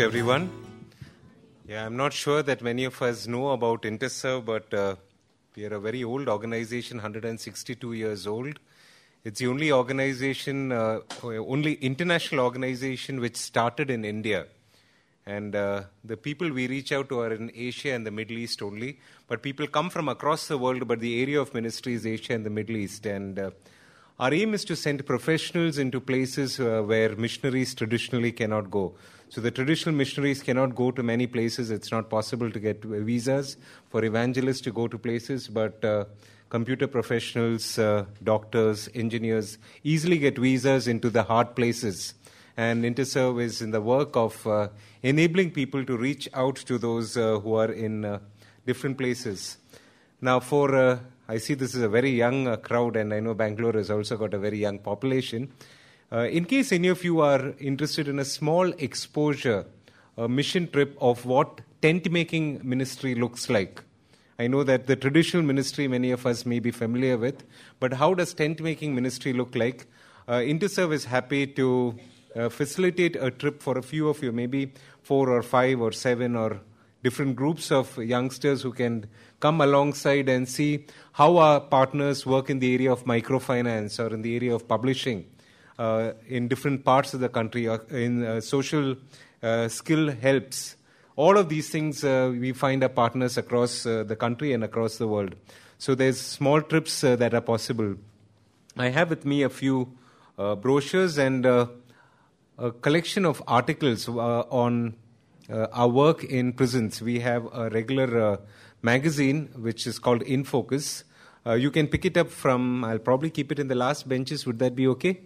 everyone. Yeah, I'm not sure that many of us know about Interserve, but uh, we are a very old organization, 162 years old. It's the only organization, uh, only international organization which started in India. And uh, the people we reach out to are in Asia and the Middle East only. But people come from across the world, but the area of ministry is Asia and the Middle East. And uh, our aim is to send professionals into places uh, where missionaries traditionally cannot go. So the traditional missionaries cannot go to many places. It's not possible to get visas for evangelists to go to places, but uh, computer professionals, uh, doctors, engineers easily get visas into the hard places. And Interserve is in the work of uh, enabling people to reach out to those uh, who are in uh, different places. Now, for uh, I see this is a very young crowd, and I know Bangalore has also got a very young population. Uh, in case any of you are interested in a small exposure, a mission trip of what tent making ministry looks like. I know that the traditional ministry many of us may be familiar with, but how does tent making ministry look like? Uh, Interserve is happy to uh, facilitate a trip for a few of you, maybe four or five or seven or different groups of youngsters who can come alongside and see how our partners work in the area of microfinance or in the area of publishing in different parts of the country, uh, in uh, social skill helps. All of these things we find our partners across the country and across the world. So there's small trips that are possible. I have with me a few brochures and a collection of articles on uh, our work in prisons. We have a regular uh, magazine which is called In Focus. Uh, you can pick it up from, I'll probably keep it in the last benches. Would that be okay?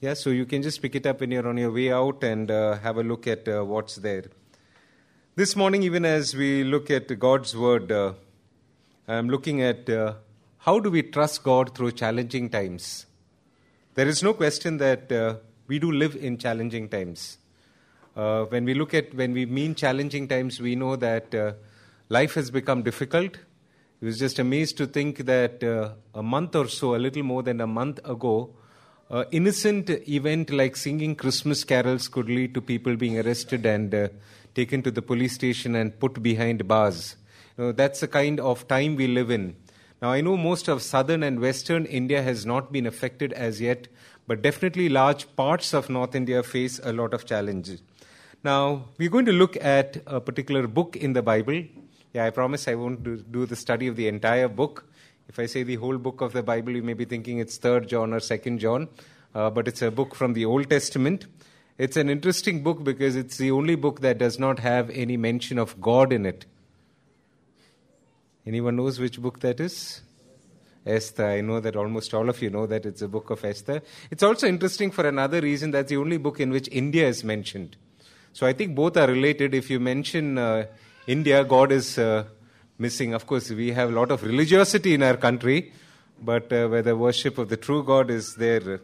Yeah, so you can just pick it up when you're on your way out and uh, have a look at uh, what's there. This morning, even as we look at God's Word, uh, I'm looking at uh, how do we trust God through challenging times. There is no question that uh, we do live in challenging times. Uh, when we look at, when we mean challenging times, we know that life has become difficult. I was just amazed to think that a month or so, a little more than a month ago, uh, innocent event like singing Christmas carols could lead to people being arrested and uh, taken to the police station and put behind bars. You know, that's the kind of time we live in. Now, I know most of southern and western India has not been affected as yet, but definitely large parts of North India face a lot of challenges. Now, we're going to look at a particular book in the Bible. Yeah, I promise I won't do, do the study of the entire book. If I say the whole book of the Bible, you may be thinking it's 3rd John or 2nd John, uh, but it's a book from the Old Testament. It's an interesting book because it's the only book that does not have any mention of God in it. Anyone knows which book that is? Esther. I know that almost all of you know that it's a book of Esther. It's also interesting for another reason that's the only book in which India is mentioned. So I think both are related. If you mention uh, India, God is uh, missing. Of course, we have a lot of religiosity in our country, but uh, where the worship of the true God is there.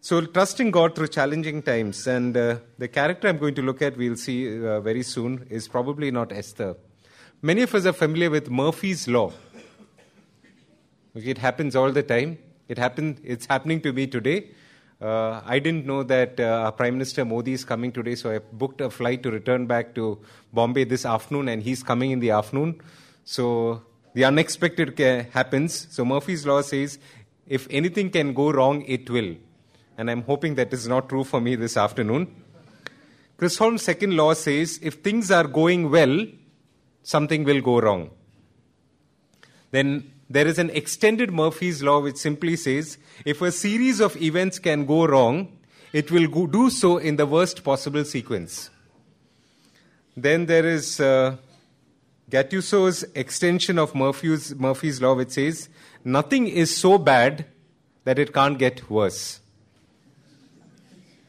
So, trusting God through challenging times. And uh, the character I'm going to look at, we'll see uh, very soon, is probably not Esther. Many of us are familiar with Murphy's Law. It happens all the time. It happened, it's happening to me today. Uh, I didn't know that uh, Prime Minister Modi is coming today, so I booked a flight to return back to Bombay this afternoon, and he's coming in the afternoon. So the unexpected happens. So Murphy's Law says if anything can go wrong, it will. And I'm hoping that is not true for me this afternoon. Chris Chisholm's second law says if things are going well, something will go wrong. Then there is an extended Murphy's Law which simply says if a series of events can go wrong, it will go, do so in the worst possible sequence. Then there is uh, Gattuso's extension of Murphy's, Murphy's law, which says nothing is so bad that it can't get worse.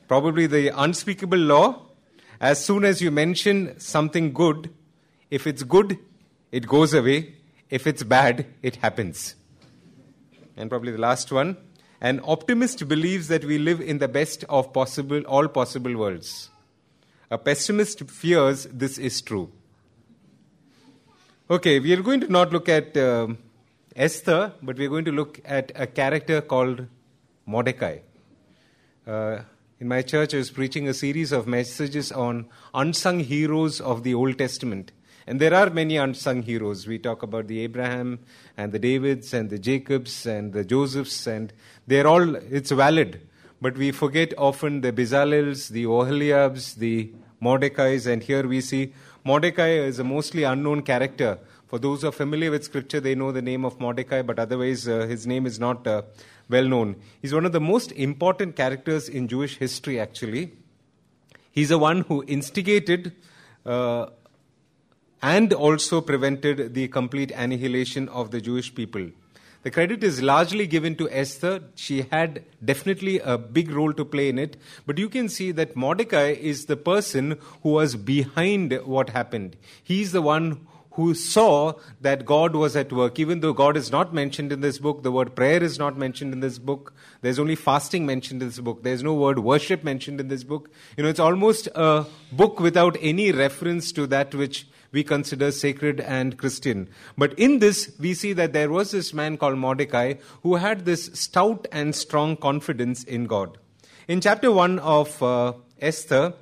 Probably the unspeakable law as soon as you mention something good, if it's good, it goes away. If it's bad, it happens. And probably the last one an optimist believes that we live in the best of possible all possible worlds. A pessimist fears this is true. Okay, we are going to not look at uh, Esther, but we are going to look at a character called Mordecai. Uh, in my church, I was preaching a series of messages on unsung heroes of the Old Testament. And there are many unsung heroes. We talk about the Abraham and the Davids and the Jacobs and the Josephs, and they're all, it's valid. But we forget often the Bezalels, the Oholiabs, the Mordecai's, and here we see Mordecai is a mostly unknown character. For those who are familiar with scripture, they know the name of Mordecai, but otherwise, uh, his name is not uh, well known. He's one of the most important characters in Jewish history, actually. He's the one who instigated uh, and also prevented the complete annihilation of the Jewish people. The credit is largely given to Esther. She had definitely a big role to play in it. But you can see that Mordecai is the person who was behind what happened. He's the one who saw that God was at work. Even though God is not mentioned in this book, the word prayer is not mentioned in this book. There's only fasting mentioned in this book. There's no word worship mentioned in this book. You know, it's almost a book without any reference to that which we consider sacred and Christian. But in this, we see that there was this man called Mordecai who had this stout and strong confidence in God. In chapter 1 of uh, Esther,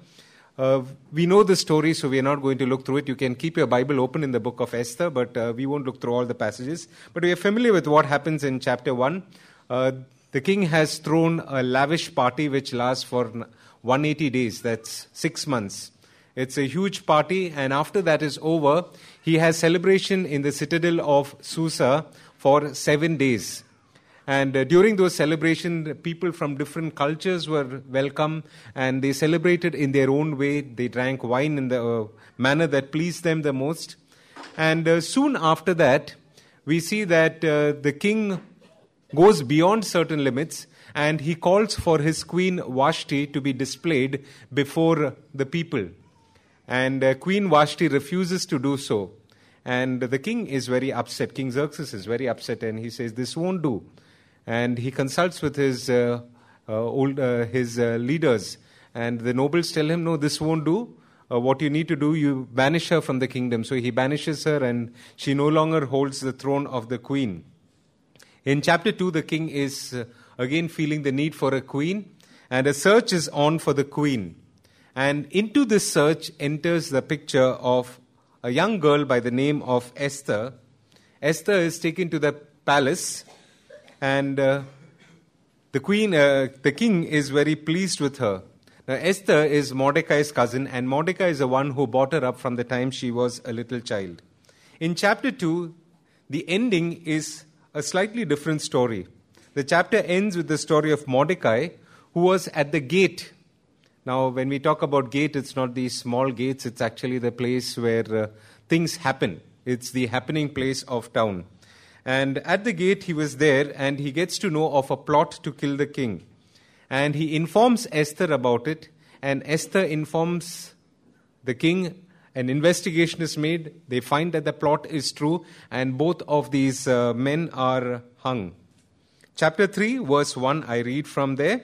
uh, we know the story, so we are not going to look through it. You can keep your Bible open in the book of Esther, but uh, we won't look through all the passages. But we are familiar with what happens in chapter 1. Uh, the king has thrown a lavish party which lasts for 180 days, that's six months. It's a huge party, and after that is over, he has celebration in the citadel of Susa for seven days. And uh, during those celebrations, people from different cultures were welcome and they celebrated in their own way. They drank wine in the uh, manner that pleased them the most. And uh, soon after that, we see that uh, the king goes beyond certain limits and he calls for his queen Vashti to be displayed before the people. And uh, Queen Vashti refuses to do so. And the king is very upset. King Xerxes is very upset and he says, This won't do and he consults with his uh, uh, old uh, his leaders, and the nobles tell him, "No, this won't do. what you need to do, you banish her from the kingdom." So he banishes her, and she no longer holds the throne of the queen. In chapter two, the king is again feeling the need for a queen, and a search is on for the queen. And into this search enters the picture of a young girl by the name of Esther. Esther is taken to the palace and uh, the queen, uh, the king is very pleased with her. Now, Esther is Mordecai's cousin, and Mordecai is the one who brought her up from the time she was a little child. In chapter 2, the ending is a slightly different story. The chapter ends with the story of Mordecai, who was at the gate. Now, when we talk about gate, it's not these small gates, it's actually the place where uh, things happen. It's the happening place of town. And at the gate, he was there, and he gets to know of a plot to kill the king. And he informs Esther about it, and Esther informs the king. An investigation is made. They find that the plot is true, and both of these uh, men are hung. Chapter 3, verse 1, I read from there.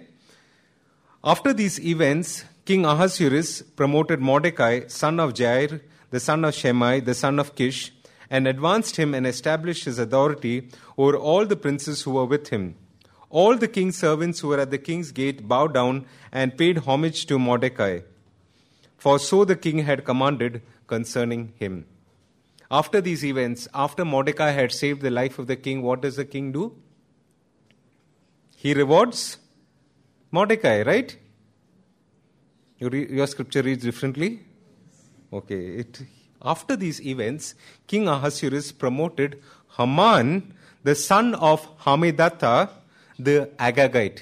After these events, King Ahasuerus promoted Mordecai, son of Jair, the son of Shimei, the son of Kish, and advanced him and established his authority over all the princes who were with him. All the king's servants who were at the king's gate bowed down and paid homage to Mordecai, for so the king had commanded concerning him. After these events, after Mordecai had saved the life of the king, what does the king do? He rewards Mordecai, right? Your, your scripture reads differently? Okay, it, after these events, King Ahasuerus promoted Haman, the son of Hammedatha, the Agagite.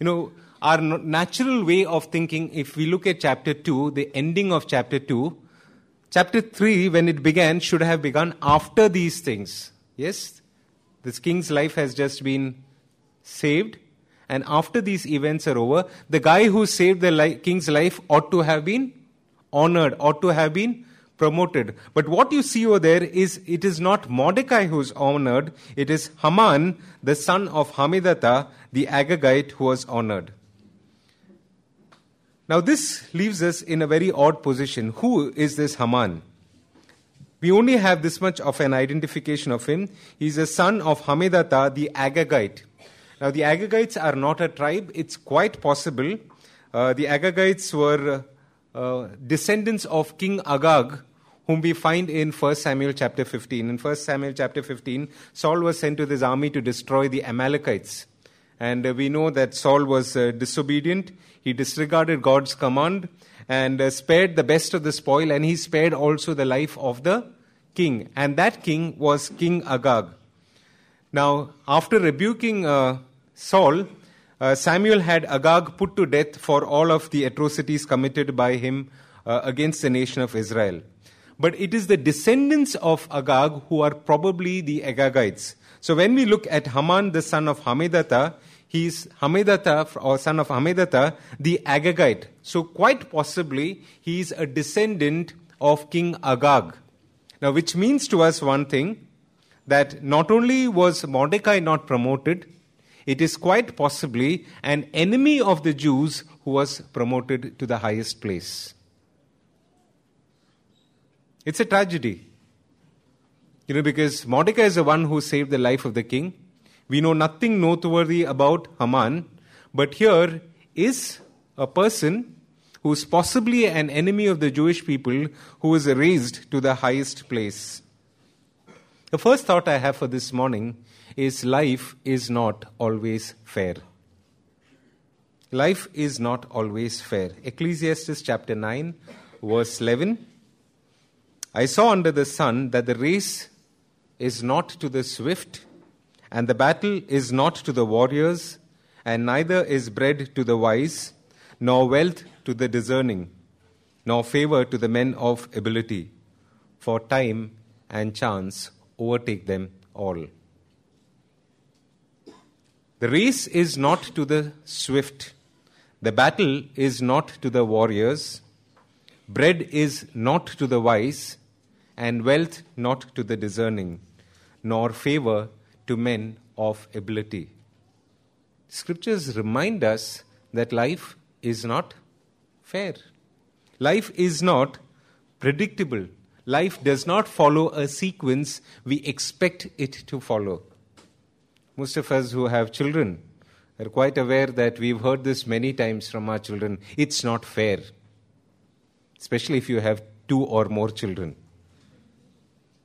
You know, our natural way of thinking, if we look at chapter 2, the ending of chapter 2, chapter 3, when it began, should have begun after these things. Yes? This king's life has just been saved. And after these events are over, the guy who saved the li- king's life ought to have been honored, ought to have been promoted. But what you see over there is it is not Mordecai who is honored, it is Haman, the son of Hammedatha, the Agagite, who was honored. Now, this leaves us in a very odd position. Who is this Haman? We only have this much of an identification of him. He's a son of Hammedatha, the Agagite. Now, the Agagites are not a tribe. It's quite possible Uh, the Agagites were uh, descendants of King Agag, whom we find in 1 Samuel chapter 15. In 1 Samuel chapter 15, Saul was sent with his army to destroy the Amalekites. And uh, we know that Saul was uh, disobedient. He disregarded God's command and uh, spared the best of the spoil, and he spared also the life of the king. And that king was King Agag. Now, after rebuking uh, Saul, uh, Samuel had Agag put to death for all of the atrocities committed by him uh, against the nation of Israel. But it is the descendants of Agag who are probably the Agagites. So when we look at Haman, the son of Hammedatha, is Hammedatha, or son of Hammedatha, the Agagite. So quite possibly he is a descendant of King Agag. Now, which means to us one thing that not only was Mordecai not promoted, it is quite possibly an enemy of the Jews who was promoted to the highest place. It's a tragedy. You know, because Mordecai is the one who saved the life of the king. We know nothing noteworthy about Haman, but here is a person who is possibly an enemy of the Jewish people who is raised to the highest place. The first thought I have for this morning is life is not always fair. Life is not always fair. Ecclesiastes chapter 9, verse 11 I saw under the sun that the race is not to the swift, and the battle is not to the warriors, and neither is bread to the wise, nor wealth to the discerning, nor favor to the men of ability, for time and chance overtake them all. The race is not to the swift, the battle is not to the warriors, bread is not to the wise and wealth not to the discerning, nor favor to men of ability. Scriptures remind us that life is not fair. Life is not predictable. Life does not follow a sequence we expect it to follow. Most of us who have children are quite aware that we've heard this many times from our children. It's not fair, especially if you have two or more children.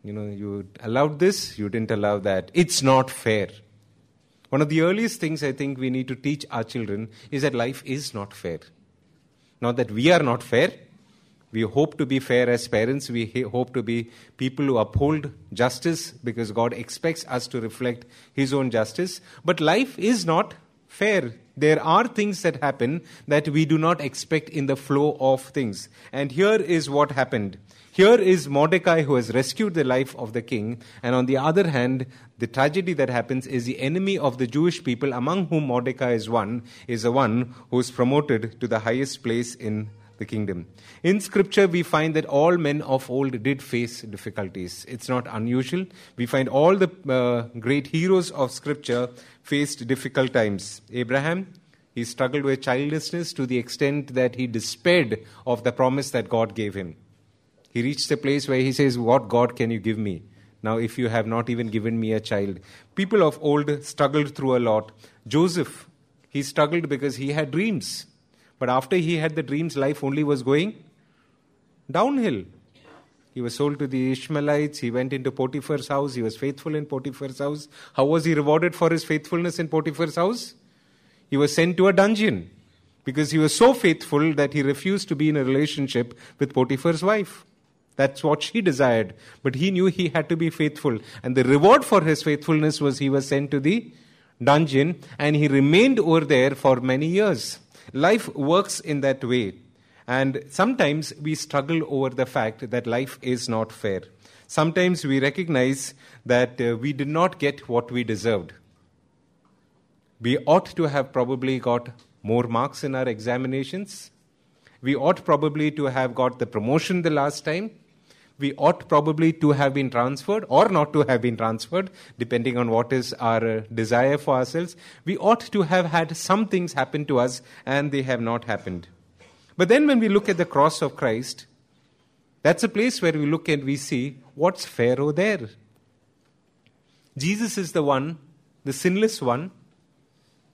You know, you allowed this, you didn't allow that. It's not fair. One of the earliest things I think we need to teach our children is that life is not fair. Not that we are not fair. We hope to be fair as parents. We hope to be people who uphold justice because God expects us to reflect His own justice. But life is not fair. There are things that happen that we do not expect in the flow of things. And here is what happened. Here is Mordecai who has rescued the life of the king, and on the other hand, the tragedy that happens is the enemy of the Jewish people, among whom Mordecai is one, is the one who is promoted to the highest place in the kingdom. In scripture, we find that all men of old did face difficulties. It's not unusual. We find all the uh, great heroes of scripture faced difficult times. Abraham, he struggled with childlessness to the extent that he despaired of the promise that God gave him. He reached a place where he says, What God can you give me? Now, if you have not even given me a child. People of old struggled through a lot. Joseph, he struggled because he had dreams. But after he had the dreams, life only was going downhill. He was sold to the Ishmaelites. He went into Potiphar's house. He was faithful in Potiphar's house. How was he rewarded for his faithfulness in Potiphar's house? He was sent to a dungeon because he was so faithful that he refused to be in a relationship with Potiphar's wife. That's what she desired. But he knew he had to be faithful. And the reward for his faithfulness was he was sent to the dungeon and he remained over there for many years. Life works in that way. And sometimes we struggle over the fact that life is not fair. Sometimes we recognize that uh, we did not get what we deserved. We ought to have probably got more marks in our examinations. We ought probably to have got the promotion the last time we ought probably to have been transferred or not to have been transferred, depending on what is our uh, desire for ourselves. We ought to have had some things happen to us, and they have not happened. But then when we look at the cross of Christ, that's a place where we look and we see what's Pharaoh there. Jesus is the one, the sinless one,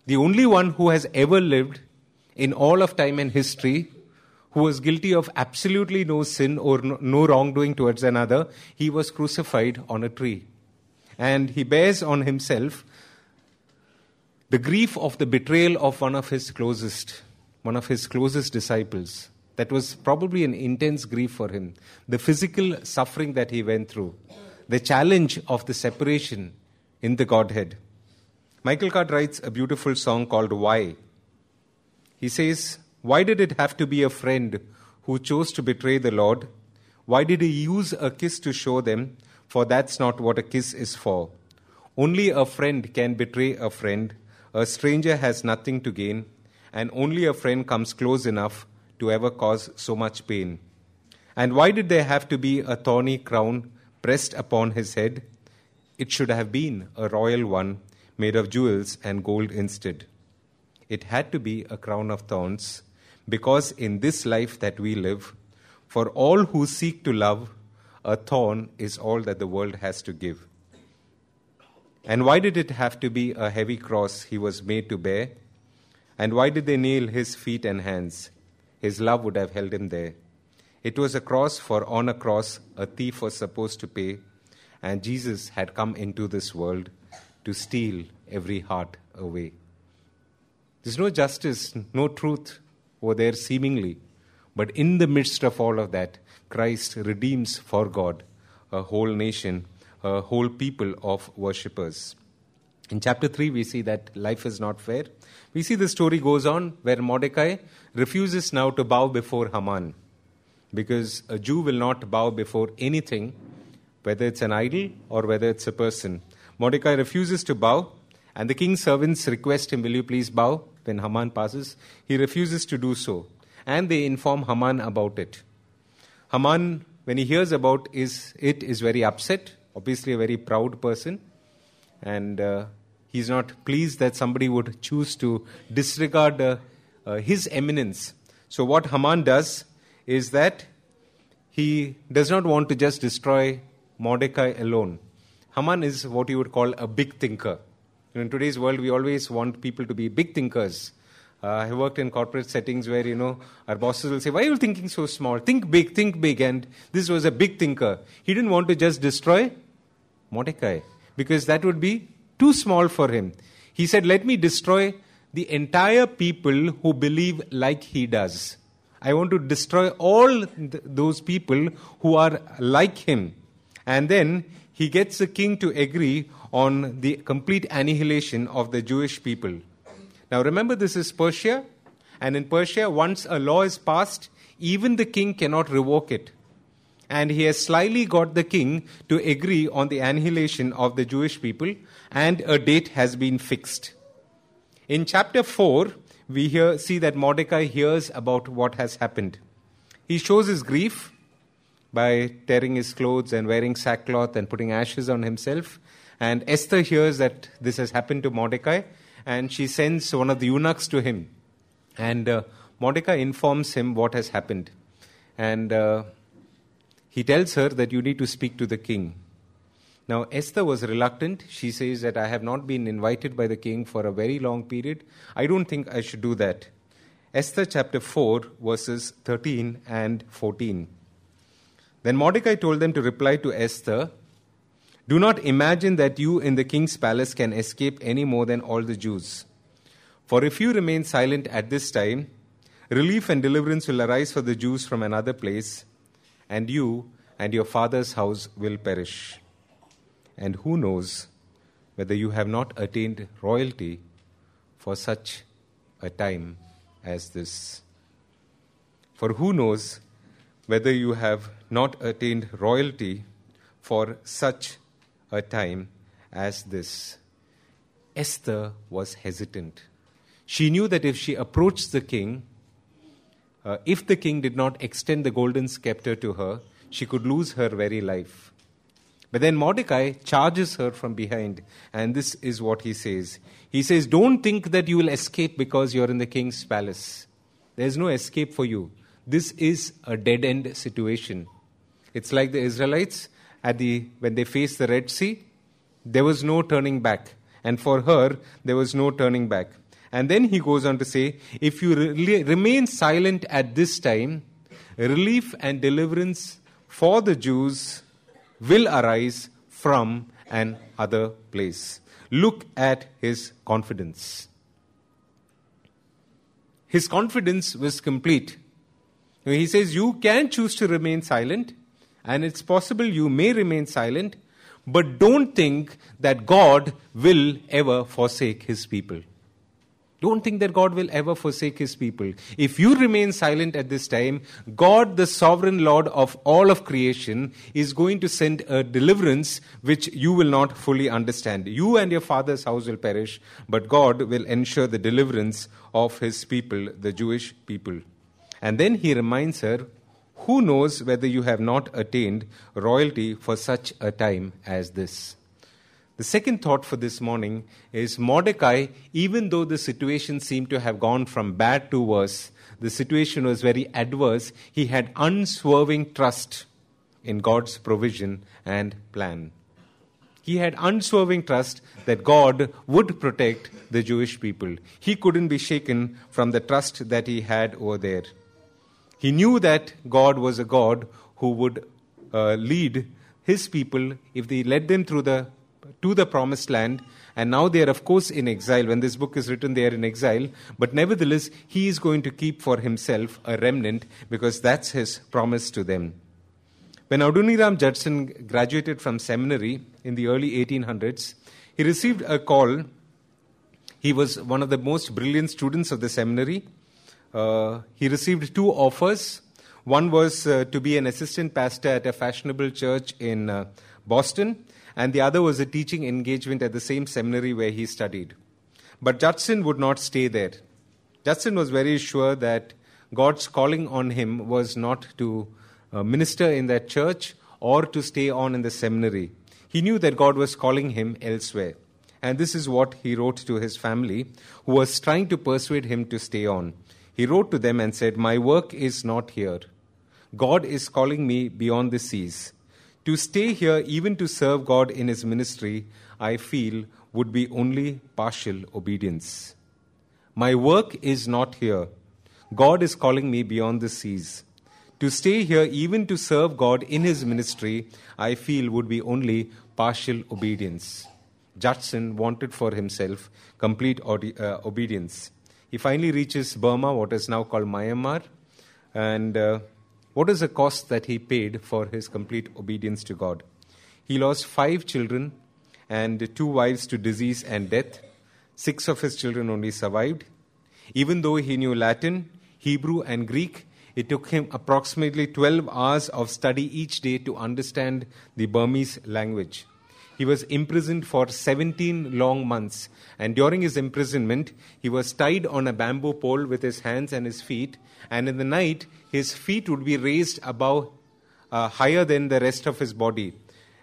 the only one who has ever lived, in all of time and history who was guilty of absolutely no sin or no wrongdoing towards another, he was crucified on a tree. And he bears on himself the grief of the betrayal of one of his closest, one of his closest disciples. That was probably an intense grief for him. The physical suffering that he went through, the challenge of the separation in the Godhead. Michael Card writes a beautiful song called Why. He says, Why did it have to be a friend who chose to betray the Lord? Why did he use a kiss to show them? For that's not what a kiss is for. Only a friend can betray a friend. A stranger has nothing to gain, and only a friend comes close enough to ever cause so much pain. And why did there have to be a thorny crown pressed upon his head? It should have been a royal one made of jewels and gold instead. It had to be a crown of thorns, because in this life that we live, for all who seek to love, a thorn is all that the world has to give. And why did it have to be a heavy cross he was made to bear? And why did they nail his feet and hands? His love would have held him there. It was a cross, for on a cross a thief was supposed to pay, and Jesus had come into this world to steal every heart away. There's no justice, no truth over there seemingly, but in the midst of all of that, Christ redeems for God a whole nation, a whole people of worshippers. In chapter 3, we see that life is not fair. We see the story goes on where Mordecai refuses now to bow before Haman because a Jew will not bow before anything, whether it's an idol or whether it's a person. Mordecai refuses to bow, and the king's servants request him, Will you please bow? When Haman passes, he refuses to do so. And they inform Haman about it. Haman, when he hears about is, it, is very upset, obviously a very proud person. And uh, he's not pleased that somebody would choose to disregard uh, uh, his eminence. So, what Haman does is that he does not want to just destroy Mordecai alone. Haman is what you would call a big thinker. In today's world, we always want people to be big thinkers. Uh, I worked in corporate settings where, you know, our bosses will say, Why are you thinking so small? Think big, think big. And this was a big thinker. He didn't want to just destroy Mordecai because that would be too small for him. He said, Let me destroy the entire people who believe like he does. I want to destroy all th- those people who are like him. And then he gets the king to agree on the complete annihilation of the Jewish people. Now remember, this is Persia, and in Persia, once a law is passed, even the king cannot revoke it. And he has slyly got the king to agree on the annihilation of the Jewish people, and a date has been fixed. In chapter 4, we hear, see that Mordecai hears about what has happened. He shows his grief by tearing his clothes and wearing sackcloth and putting ashes on himself. And Esther hears that this has happened to Mordecai, and she sends one of the eunuchs to him. And uh, Mordecai informs him what has happened. And uh, he tells her that you need to speak to the king. Now, Esther was reluctant. She says that I have not been invited by the king for a very long period. I don't think I should do that. Esther chapter 4, verses 13 and 14. Then Mordecai told them to reply to Esther Do not imagine that you in the king's palace can escape any more than all the Jews. For if you remain silent at this time, relief and deliverance will arise for the Jews from another place, and you and your father's house will perish. And who knows whether you have not attained royalty for such a time as this? For who knows whether you have not attained royalty for such a time as this? Esther was hesitant. She knew that if she approached the king, uh, if the king did not extend the golden scepter to her, she could lose her very life. But then Mordecai charges her from behind, and this is what he says. He says, Don't think that you will escape because you're in the king's palace. There's no escape for you. This is a dead end situation. It's like the Israelites at the, when they faced the Red Sea, there was no turning back. And for her, there was no turning back. And then he goes on to say, if you re- remain silent at this time, relief and deliverance for the Jews will arise from an other place. Look at his confidence. His confidence was complete. He says, You can choose to remain silent, and it's possible you may remain silent, but don't think that God will ever forsake his people. Don't think that God will ever forsake his people. If you remain silent at this time, God, the sovereign Lord of all of creation, is going to send a deliverance which you will not fully understand. You and your father's house will perish, but God will ensure the deliverance of his people, the Jewish people. And then he reminds her, Who knows whether you have not attained royalty for such a time as this? The second thought for this morning is Mordecai, even though the situation seemed to have gone from bad to worse, the situation was very adverse, he had unswerving trust in God's provision and plan. He had unswerving trust that God would protect the Jewish people. He couldn't be shaken from the trust that he had over there. He knew that God was a God who would uh, lead his people if they led them through the to the promised land. And now they are, of course, in exile. When this book is written, they are in exile. But nevertheless, he is going to keep for himself a remnant because that's his promise to them. When Adoniram Judson graduated from seminary in the early 1800s, he received a call. He was one of the most brilliant students of the seminary. Uh, he received two offers. One was uh, to be an assistant pastor at a fashionable church in uh, Boston, and the other was a teaching engagement at the same seminary where he studied. But Judson would not stay there. Judson was very sure that God's calling on him was not to uh, minister in that church or to stay on in the seminary. He knew that God was calling him elsewhere. And this is what he wrote to his family, who was trying to persuade him to stay on. He wrote to them and said, My work is not here. God is calling me beyond the seas. To stay here, even to serve God in His ministry, I feel would be only partial obedience. My work is not here. God is calling me beyond the seas. To stay here, even to serve God in His ministry, I feel would be only partial obedience. Judson wanted for himself complete uh, obedience. He finally reaches Burma, what is now called Myanmar, and uh, what is the cost that he paid for his complete obedience to God? He lost five children and two wives to disease and death. Six of his children only survived. Even though he knew Latin, Hebrew, and Greek, it took him approximately 12 hours of study each day to understand the Burmese language. He was imprisoned for 17 long months, and during his imprisonment, he was tied on a bamboo pole with his hands and his feet, and in the night, his feet would be raised above, uh, higher than the rest of his body.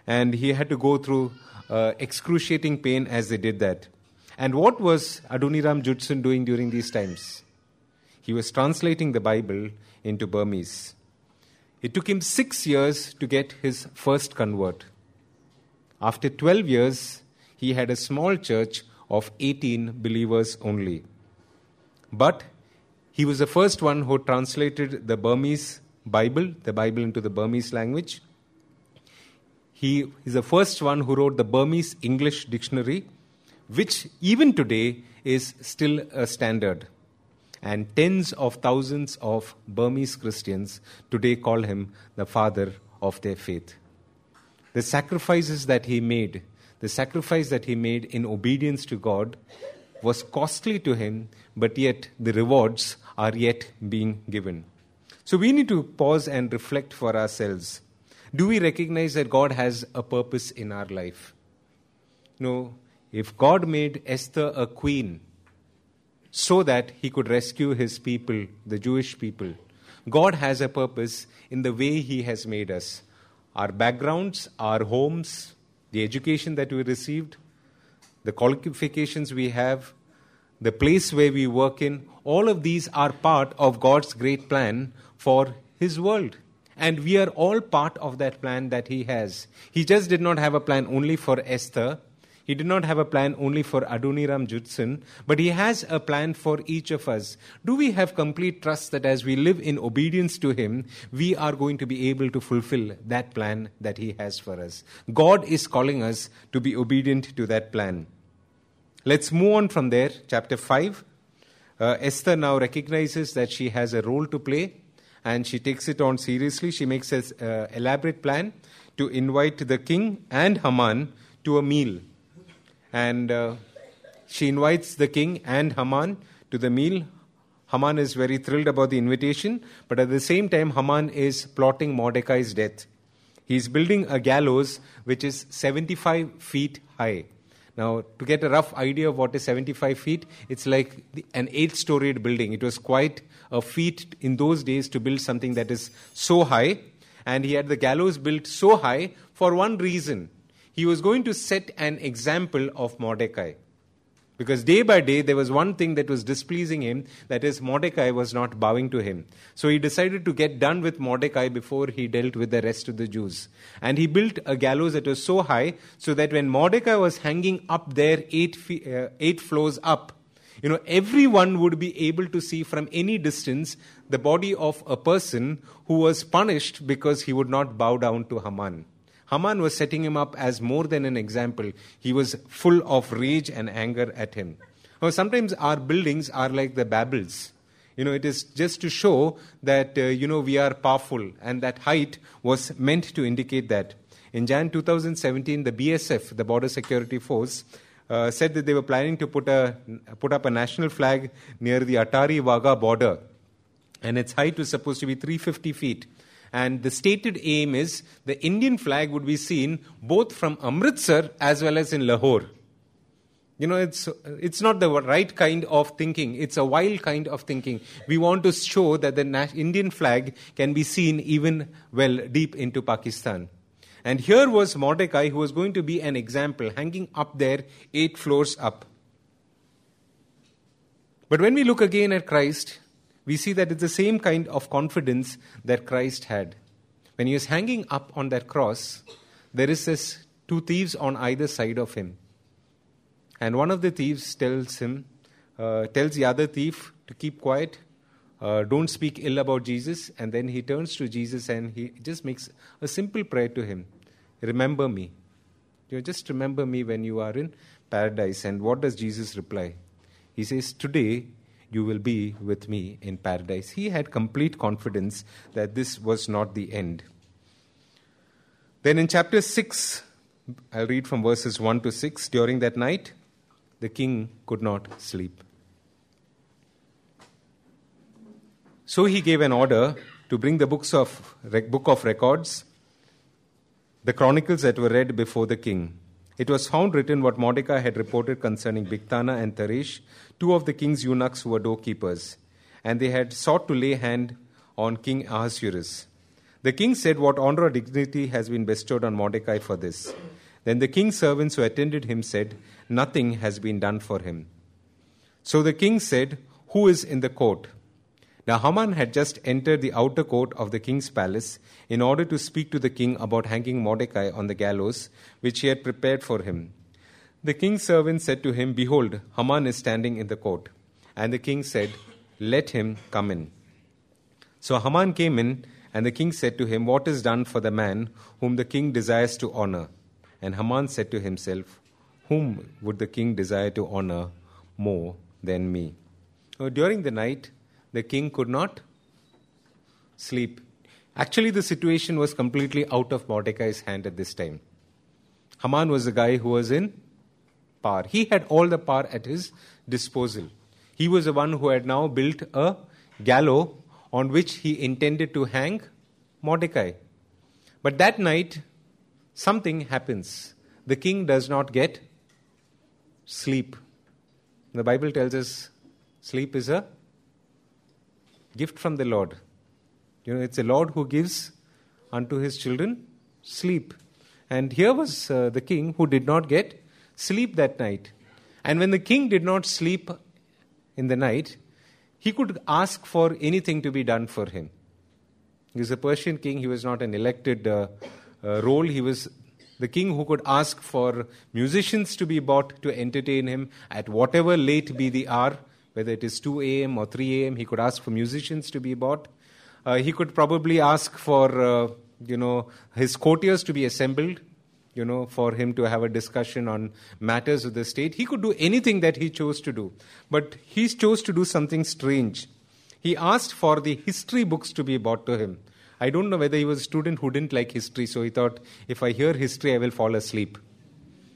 And he had to go through uh, excruciating pain as they did that. And what was Adoniram Judson doing during these times? He was translating the Bible into Burmese. It took him six years to get his first convert. After 12 years, he had a small church of 18 believers only. But he was the first one who translated the Burmese Bible, the Bible into the Burmese language. He is the first one who wrote the Burmese English dictionary, which even today is still a standard. And tens of thousands of Burmese Christians today call him the father of their faith the sacrifices that he made, the sacrifice that he made in obedience to God, was costly to him, but yet the rewards are yet being given. So we need to pause and reflect for ourselves. Do we recognize that God has a purpose in our life? No. If God made Esther a queen so that he could rescue his people, the Jewish people, God has a purpose in the way he has made us our backgrounds, our homes, the education that we received, the qualifications we have, the place where we work in, all of these are part of God's great plan for His world. And we are all part of that plan that He has. He just did not have a plan only for Esther, He did not have a plan only for Adoniram Judson, but He has a plan for each of us. Do we have complete trust that as we live in obedience to Him, we are going to be able to fulfill that plan that He has for us? God is calling us to be obedient to that plan. Let's move on from there. Chapter 5. Uh, Esther now recognizes that she has a role to play and she takes it on seriously. She makes an uh, elaborate plan to invite the king and Haman to a meal. And uh, she invites the king and Haman to the meal. Haman is very thrilled about the invitation, but at the same time, Haman is plotting Mordecai's death. He's building a gallows which is 75 feet high. Now, to get a rough idea of what is 75 feet, it's like an eight storied building. It was quite a feat in those days to build something that is so high. And he had the gallows built so high for one reason he was going to set an example of Mordecai. Because day by day there was one thing that was displeasing him, that is, Mordecai was not bowing to him. So he decided to get done with Mordecai before he dealt with the rest of the Jews. And he built a gallows that was so high so that when Mordecai was hanging up there eight, feet, uh, eight floors up, you know, everyone would be able to see from any distance the body of a person who was punished because he would not bow down to Haman. Haman was setting him up as more than an example. He was full of rage and anger at him. Now, sometimes our buildings are like the Babels. You know, it is just to show that, uh, you know, we are powerful, and that height was meant to indicate that. In Jan 2017, the BSF, the Border Security Force, uh, said that they were planning to put, a, put up a national flag near the Attari Wagah border, and its height was supposed to be 350 feet. And the stated aim is the Indian flag would be seen both from Amritsar as well as in Lahore. You know, it's, it's not the right kind of thinking. It's a wild kind of thinking. We want to show that the Indian flag can be seen even well deep into Pakistan. And here was Mordecai, who was going to be an example, hanging up there, eight floors up. But when we look again at Christ, we see that it's the same kind of confidence that Christ had. When he was hanging up on that cross, there is this two thieves on either side of him. And one of the thieves tells him, uh, tells the other thief to keep quiet, uh, don't speak ill about Jesus. And then he turns to Jesus and he just makes a simple prayer to him Remember me. You know, just remember me when you are in paradise. And what does Jesus reply? He says, Today you will be with me in paradise. He had complete confidence that this was not the end. Then in chapter 6, I'll read from verses 1 to 6. During that night, the king could not sleep. So he gave an order to bring the books of, book of records, the chronicles that were read before the king. It was found written what Mordecai had reported concerning Bigthana and Teresh, two of the king's eunuchs who were doorkeepers, and they had sought to lay hand on King Ahasuerus. The king said, What honor or dignity has been bestowed on Mordecai for this? Then the king's servants who attended him said, Nothing has been done for him. So the king said, Who is in the court? Now Haman had just entered the outer court of the king's palace in order to speak to the king about hanging Mordecai on the gallows, which he had prepared for him. The king's servant said to him, Behold, Haman is standing in the court. And the king said, Let him come in. So Haman came in, and the king said to him, What is done for the man whom the king desires to honor? And Haman said to himself, Whom would the king desire to honor more than me? So during the night, the king could not sleep. Actually, the situation was completely out of Mordecai's hand at this time. Haman was the guy who was in power. He had all the power at his disposal. He was the one who had now built a gallows on which he intended to hang Mordecai. But that night, something happens. The king does not get sleep. The Bible tells us sleep is a gift from the Lord. You know, it's the Lord who gives unto his children sleep. And here was uh, the king who did not get sleep that night. And when the king did not sleep in the night, he could ask for anything to be done for him. He was a Persian king, he was not an elected uh, uh, role, he was The king who could ask for musicians to be bought to entertain him at whatever late be the hour, whether it is 2 a.m. or 3 a.m., he could ask for musicians to be bought. Uh, he could probably ask for, uh, you know, his courtiers to be assembled, you know, for him to have a discussion on matters of the state. He could do anything that he chose to do. But he chose to do something strange. He asked for the history books to be brought to him. I don't know whether he was a student who didn't like history, so he thought, if I hear history, I will fall asleep.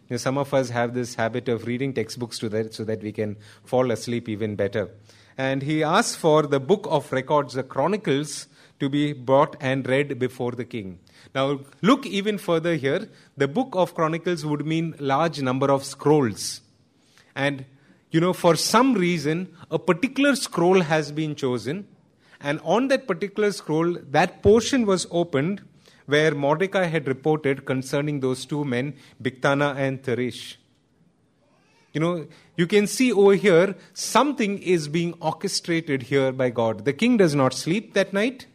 You know, some of us have this habit of reading textbooks to that, so that we can fall asleep even better. And he asked for the book of records, the chronicles, to be brought and read before the king. Now, look even further here. The book of chronicles would mean large number of scrolls. And, you know, for some reason, a particular scroll has been chosen and on that particular scroll, that portion was opened where Mordecai had reported concerning those two men, Bigthana and Teresh. You know, you can see over here something is being orchestrated here by God. The king does not sleep that night.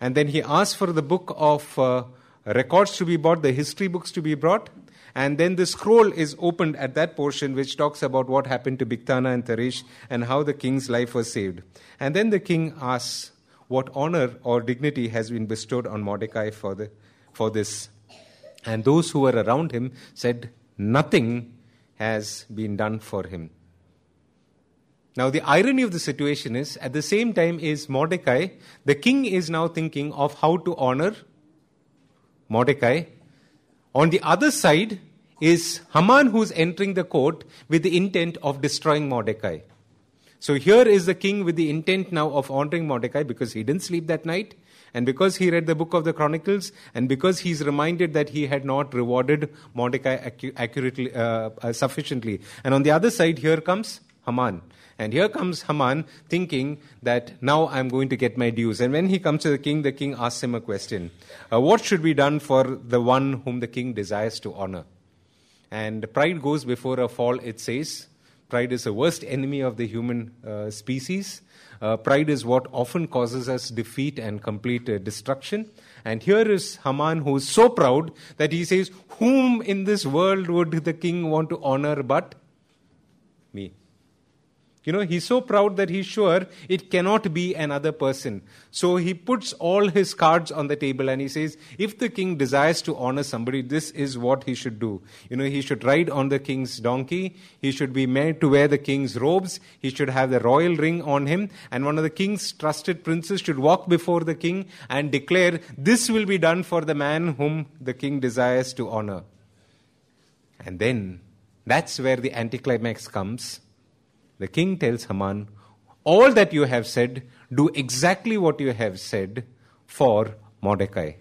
And then he asks for the book of uh, records to be brought, the history books to be brought. And then the scroll is opened at that portion which talks about what happened to Bigthana and Teresh and how the king's life was saved. And then the king asks what honor or dignity has been bestowed on Mordecai for, the, for this. And those who were around him said, Nothing has been done for him. Now, the irony of the situation is, at the same time, is Mordecai, the king is now thinking of how to honor Mordecai on the other side is Haman who's entering the court with the intent of destroying Mordecai. So here is the king with the intent now of honoring Mordecai because he didn't sleep that night, and because he read the book of the Chronicles, and because he's reminded that he had not rewarded Mordecai accurately, uh, uh, sufficiently. And on the other side, here comes Haman. And here comes Haman thinking that now I'm going to get my dues. And when he comes to the king, the king asks him a question uh, What should be done for the one whom the king desires to honor? And pride goes before a fall, it says. Pride is the worst enemy of the human uh, species. Uh, pride is what often causes us defeat and complete uh, destruction. And here is Haman who is so proud that he says, Whom in this world would the king want to honor but? You know, he's so proud that he's sure it cannot be another person. So he puts all his cards on the table and he says, if the king desires to honor somebody, this is what he should do. You know, he should ride on the king's donkey. He should be made to wear the king's robes. He should have the royal ring on him. And one of the king's trusted princes should walk before the king and declare, this will be done for the man whom the king desires to honor. And then that's where the anticlimax comes the king tells Haman, All that you have said, do exactly what you have said for Mordecai.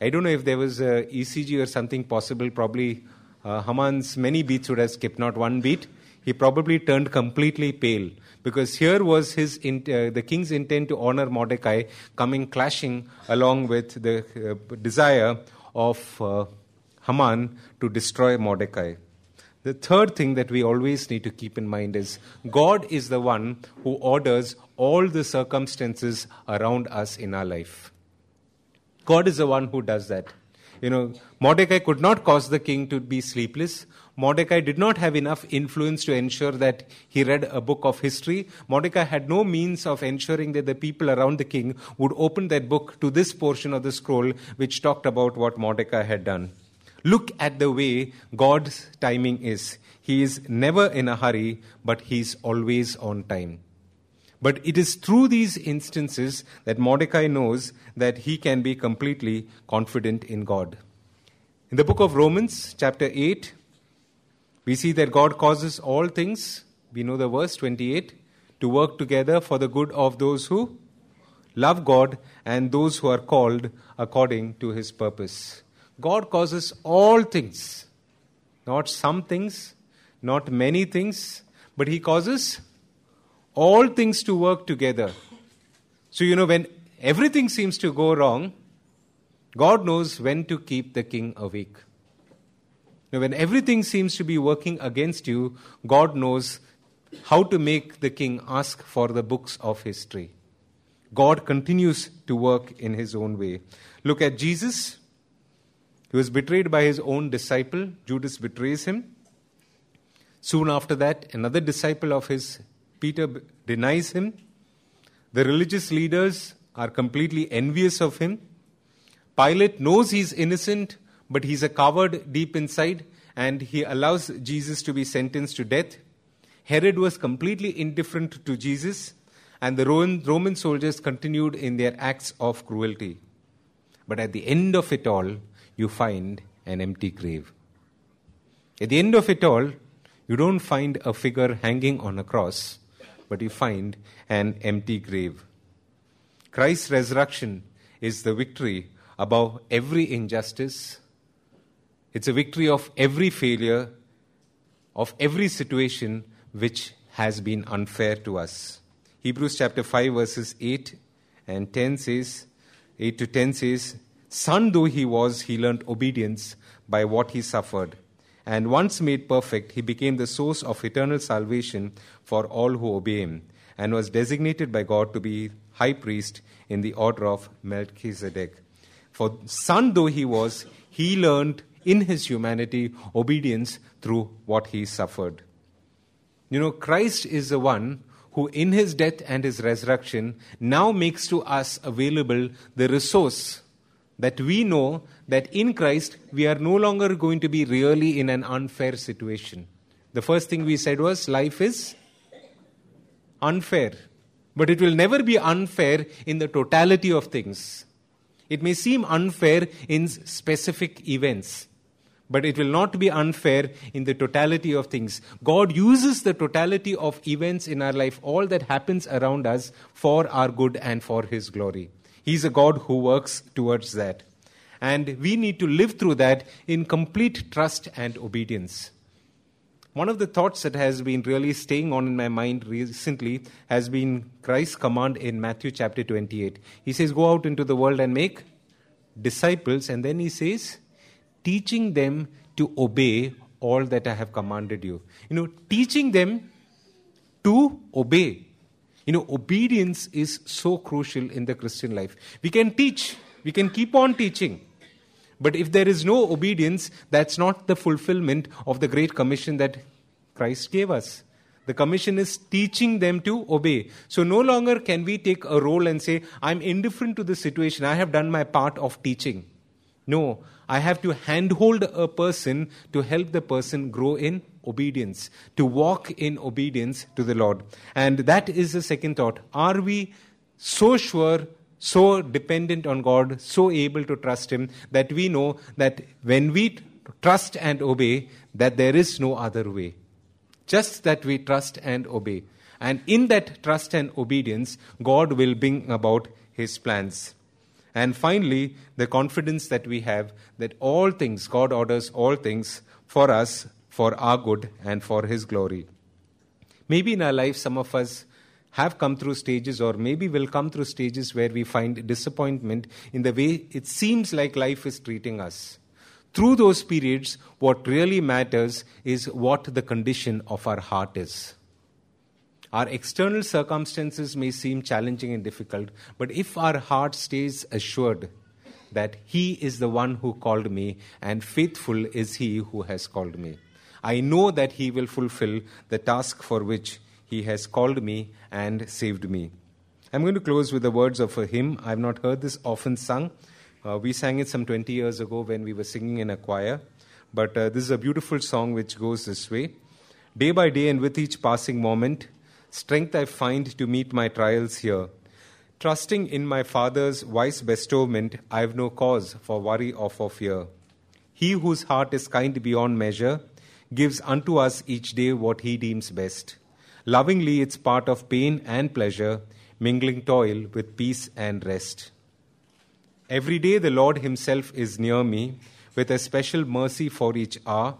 I don't know if there was a ECG or something possible. Probably uh, Haman's many beats would have skipped, not one beat. He probably turned completely pale because here was his in, uh, the king's intent to honor Mordecai coming clashing along with the uh, desire of uh, Haman to destroy Mordecai. The third thing that we always need to keep in mind is God is the one who orders all the circumstances around us in our life. God is the one who does that. You know, Mordecai could not cause the king to be sleepless. Mordecai did not have enough influence to ensure that he read a book of history. Mordecai had no means of ensuring that the people around the king would open that book to this portion of the scroll which talked about what Mordecai had done. Look at the way God's timing is. He is never in a hurry, but He's always on time. But it is through these instances that Mordecai knows that he can be completely confident in God. In the book of Romans, chapter 8, we see that God causes all things, we know the verse 28, to work together for the good of those who love God and those who are called according to his purpose. God causes all things, not some things, not many things, but He causes all things to work together. So, you know, when everything seems to go wrong, God knows when to keep the king awake. Now, when everything seems to be working against you, God knows how to make the king ask for the books of history. God continues to work in his own way. Look at Jesus. He was betrayed by his own disciple. Judas betrays him. Soon after that, another disciple of his, Peter, denies him. The religious leaders are completely envious of him. Pilate knows he's innocent, but he's a coward deep inside, and he allows Jesus to be sentenced to death. Herod was completely indifferent to Jesus, and the Roman soldiers continued in their acts of cruelty. But at the end of it all, you find an empty grave. At the end of it all, you don't find a figure hanging on a cross, but you find an empty grave. Christ's resurrection is the victory above every injustice. It's a victory of every failure, of every situation which has been unfair to us. Hebrews chapter 5, verses 8 and 10 says, 8 to 10 says, Son though he was, he learned obedience by what he suffered and once made perfect, he became the source of eternal salvation for all who obey him, and was designated by God to be high priest in the order of Melchizedek. For son though he was, he learned in his humanity obedience through what he suffered. You know, Christ is the one who, in his death and his resurrection, now makes to us available the resource that we know that in Christ we are no longer going to be really in an unfair situation. The first thing we said was life is unfair, but it will never be unfair in the totality of things. It may seem unfair in specific events, but it will not be unfair in the totality of things. God uses the totality of events in our life, all that happens around us, for our good and for His glory. He's a God who works towards that. And we need to live through that in complete trust and obedience. One of the thoughts that has been really staying on in my mind recently has been Christ's command in Matthew chapter 28. He says, Go out into the world and make disciples. And then he says, Teaching them to obey all that I have commanded you. You know, teaching them to obey. You know, obedience is so crucial in the Christian life. We can teach, we can keep on teaching. But if there is no obedience, that's not the fulfillment of the great commission that Christ gave us. The commission is teaching them to obey. So no longer can we take a role and say, I'm indifferent to the situation. I have done my part of teaching. No, I have to handhold a person to help the person grow in obedience, to walk in obedience to the Lord. And that is the second thought. Are we so sure so dependent on God, so able to trust Him, that we know that when we trust and obey, that there is no other way. Just that we trust and obey. And in that trust and obedience, God will bring about His plans. And finally, the confidence that we have that all things, God orders all things for us, for our good, and for His glory. Maybe in our life, some of us have come through stages, or maybe will come through stages where we find disappointment in the way it seems like life is treating us. Through those periods, what really matters is what the condition of our heart is. Our external circumstances may seem challenging and difficult, but if our heart stays assured that He is the one who called me, and faithful is He who has called me, I know that He will fulfill the task for which he has called me and saved me. I'm going to close with the words of a hymn. I've not heard this often sung. Uh, we sang it some 20 years ago when we were singing in a choir. But uh, this is a beautiful song which goes this way Day by day and with each passing moment, strength I find to meet my trials here. Trusting in my Father's wise bestowment, I have no cause for worry or for fear. He whose heart is kind beyond measure gives unto us each day what he deems best. Lovingly, it's part of pain and pleasure, mingling toil with peace and rest. Every day, the Lord Himself is near me, with a special mercy for each hour.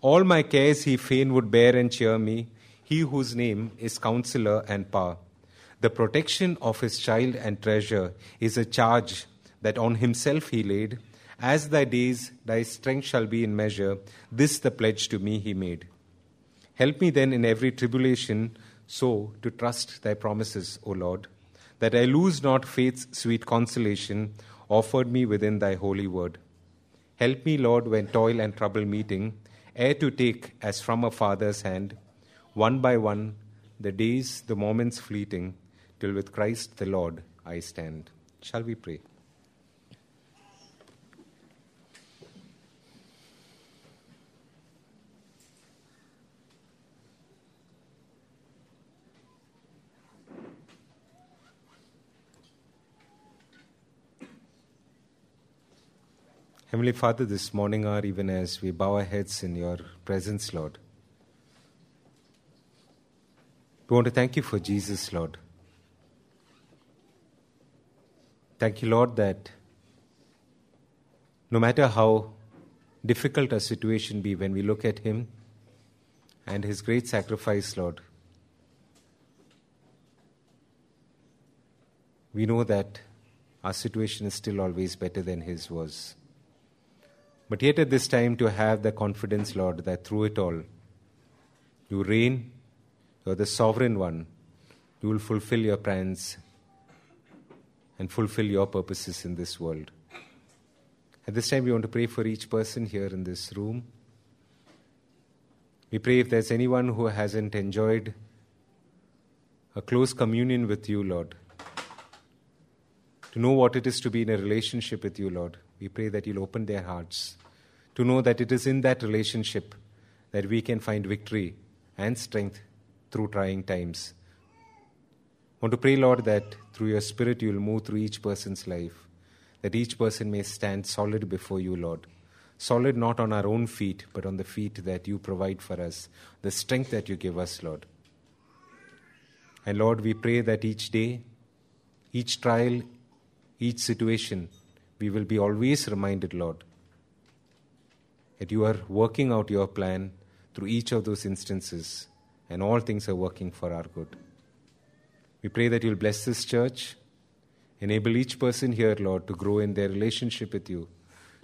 All my cares He fain would bear and cheer me, He whose name is Counselor and Power. The protection of His child and treasure is a charge that on Himself He laid. As thy days, thy strength shall be in measure. This the pledge to me He made. Help me then in every tribulation so to trust thy promises, O Lord. that I lose not faith's sweet consolation offered me within thy holy word. Help me, Lord, when toil and trouble meeting, ere to take as from a father's hand, one by one, the days, the moments fleeting, till with Christ the Lord I stand. Shall we pray? Heavenly Father, this morning hour, even as we bow our heads in your presence, Lord, we want to thank you for Jesus, Lord. Thank you, Lord, that no matter how difficult a situation be when we look at him and his great sacrifice, Lord, we know that our situation is still always better than his was. But yet at this time, to have the confidence, Lord, that through it all, you reign, you are the sovereign one, you will fulfill your plans and fulfill your purposes in this world. At this time, we want to pray for each person here in this room. We pray if there's anyone who hasn't enjoyed a close communion with you, Lord, to know what it is to be in a relationship with you, Lord. We pray that you'll open their hearts to know that it is in that relationship that we can find victory and strength through trying times. I want to pray, Lord, that through your Spirit you will move through each person's life, that each person may stand solid before you, Lord. Solid not on our own feet, but on the feet that you provide for us, the strength that you give us, Lord. And Lord, we pray that each day, each trial, each situation, we will be always reminded, Lord, that you are working out your plan through each of those instances, and all things are working for our good. We pray that you'll bless this church, enable each person here, Lord, to grow in their relationship with you,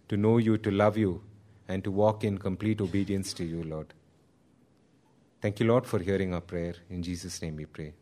to know you, to love you, and to walk in complete obedience to you, Lord. Thank you, Lord, for hearing our prayer. In Jesus' name we pray.